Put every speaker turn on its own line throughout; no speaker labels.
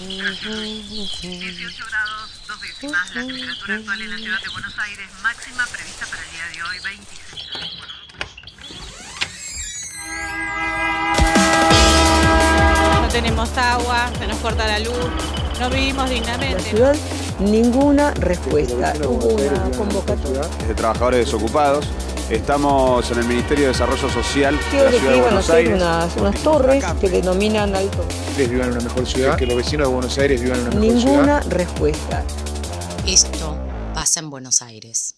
18 grados, dos décimas, la temperatura actual en la ciudad de Buenos Aires, máxima prevista para el día de hoy, 26 grados.
No tenemos agua, se nos corta la luz, no vivimos
La
dignamente.
ciudad, ninguna respuesta. Hubo una convocatoria.
de trabajadores desocupados. Estamos en el Ministerio de Desarrollo Social de la Ciudad de Buenos Aires.
unas, unas torres que denominan alto.
ustedes vivan en una mejor ciudad, que los vecinos de Buenos Aires vivan en una mejor ciudad.
Ninguna respuesta.
Esto pasa en Buenos Aires.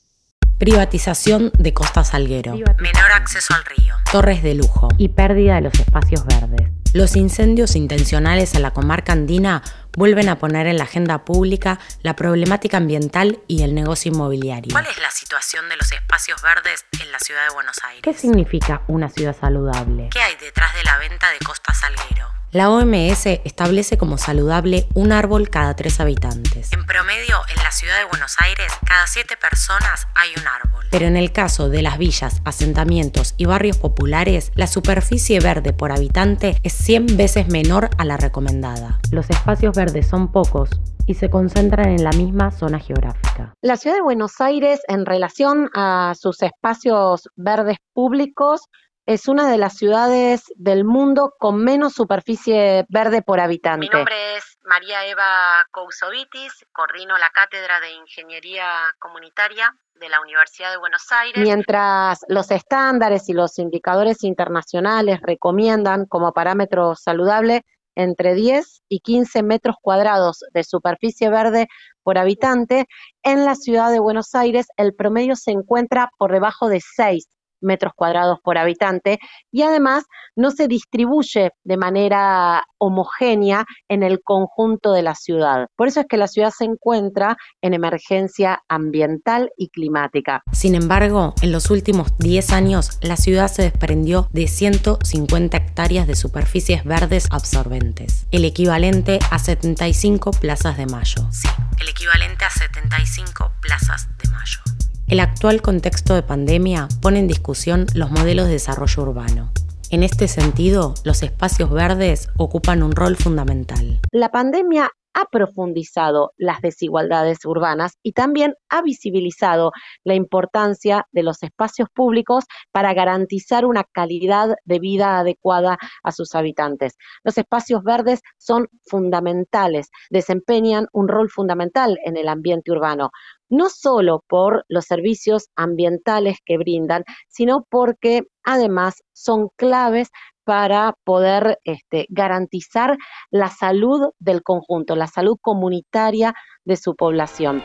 Privatización de Costa Salguero,
Menor acceso al río.
torres de lujo y pérdida de los espacios verdes. Los incendios intencionales en la comarca andina vuelven a poner en la agenda pública la problemática ambiental y el negocio inmobiliario.
¿Cuál es la situación de los espacios verdes en la ciudad de Buenos Aires?
¿Qué significa una ciudad saludable?
¿Qué hay detrás de la venta de Costa Salguero?
La OMS establece como saludable un árbol cada tres habitantes.
En promedio, en la ciudad de Buenos Aires, cada siete personas hay un árbol.
Pero en el caso de las villas, asentamientos y barrios populares, la superficie verde por habitante es 100 veces menor a la recomendada. Los espacios verdes son pocos y se concentran en la misma zona geográfica.
La ciudad de Buenos Aires, en relación a sus espacios verdes públicos, es una de las ciudades del mundo con menos superficie verde por habitante.
Mi nombre es María Eva Cousovitis, coordino la Cátedra de Ingeniería Comunitaria de la Universidad de Buenos Aires.
Mientras los estándares y los indicadores internacionales recomiendan como parámetro saludable entre 10 y 15 metros cuadrados de superficie verde por habitante, en la ciudad de Buenos Aires el promedio se encuentra por debajo de 6 metros cuadrados por habitante y además no se distribuye de manera homogénea en el conjunto de la ciudad. Por eso es que la ciudad se encuentra en emergencia ambiental y climática.
Sin embargo, en los últimos 10 años, la ciudad se desprendió de 150 hectáreas de superficies verdes absorbentes, el equivalente a 75 plazas de mayo.
Sí, el equivalente a 75 plazas de mayo.
El actual contexto de pandemia pone en discusión los modelos de desarrollo urbano. En este sentido, los espacios verdes ocupan un rol fundamental.
La pandemia ha profundizado las desigualdades urbanas y también ha visibilizado la importancia de los espacios públicos para garantizar una calidad de vida adecuada a sus habitantes. Los espacios verdes son fundamentales, desempeñan un rol fundamental en el ambiente urbano, no solo por los servicios ambientales que brindan, sino porque además son claves para poder este, garantizar la salud del conjunto, la salud comunitaria de su población.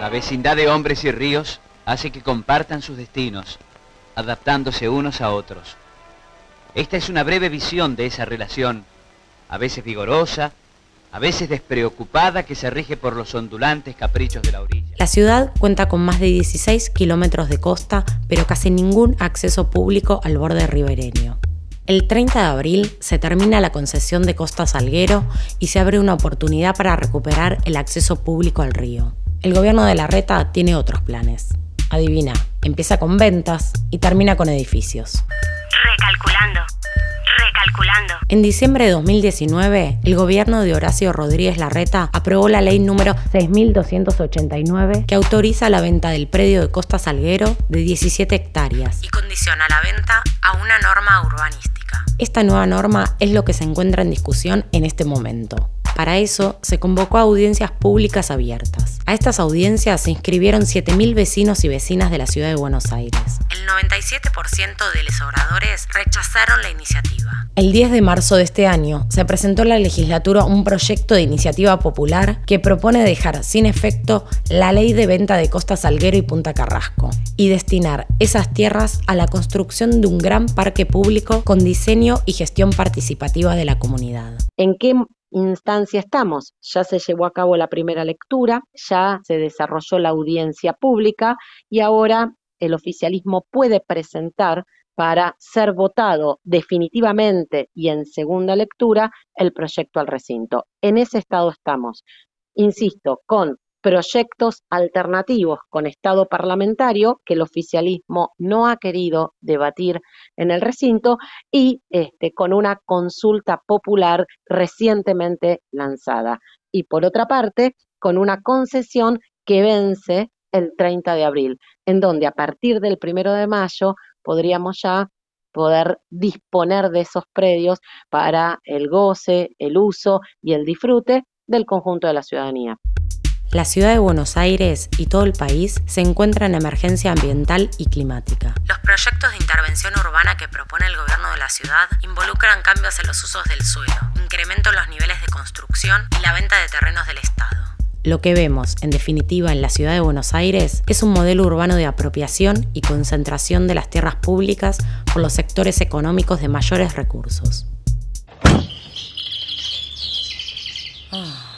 La vecindad de hombres y ríos hace que compartan sus destinos, adaptándose unos a otros. Esta es una breve visión de esa relación, a veces vigorosa, a veces despreocupada, que se rige por los ondulantes caprichos de la orilla.
La ciudad cuenta con más de 16 kilómetros de costa, pero casi ningún acceso público al borde ribereño. El 30 de abril se termina la concesión de Costa Salguero y se abre una oportunidad para recuperar el acceso público al río. El gobierno de la Reta tiene otros planes. Adivina, empieza con ventas y termina con edificios.
Recalculando.
En diciembre de 2019, el gobierno de Horacio Rodríguez Larreta aprobó la ley número 6289 que autoriza la venta del predio de Costa Salguero de 17 hectáreas.
Y condiciona la venta a una norma urbanística.
Esta nueva norma es lo que se encuentra en discusión en este momento. Para eso se convocó a audiencias públicas abiertas. A estas audiencias se inscribieron 7.000 vecinos y vecinas de la ciudad de Buenos Aires.
El 97% de los oradores rechazaron la iniciativa.
El 10 de marzo de este año se presentó en la legislatura un proyecto de iniciativa popular que propone dejar sin efecto la ley de venta de Costa Salguero y Punta Carrasco y destinar esas tierras a la construcción de un gran parque público con diseño y gestión participativa de la comunidad.
¿En qué instancia estamos? Ya se llevó a cabo la primera lectura, ya se desarrolló la audiencia pública y ahora el oficialismo puede presentar para ser votado definitivamente y en segunda lectura el proyecto al recinto. En ese estado estamos, insisto, con proyectos alternativos con Estado parlamentario que el oficialismo no ha querido debatir en el recinto y este, con una consulta popular recientemente lanzada. Y por otra parte, con una concesión que vence el 30 de abril, en donde a partir del primero de mayo podríamos ya poder disponer de esos predios para el goce, el uso y el disfrute del conjunto de la ciudadanía.
La ciudad de Buenos Aires y todo el país se encuentran en emergencia ambiental y climática.
Los proyectos de intervención urbana que propone el gobierno de la ciudad involucran cambios en los usos del suelo, incremento en los niveles de construcción y la venta de terrenos del Estado.
Lo que vemos, en definitiva, en la ciudad de Buenos Aires es un modelo urbano de apropiación y concentración de las tierras públicas por los sectores económicos de mayores recursos. Ah.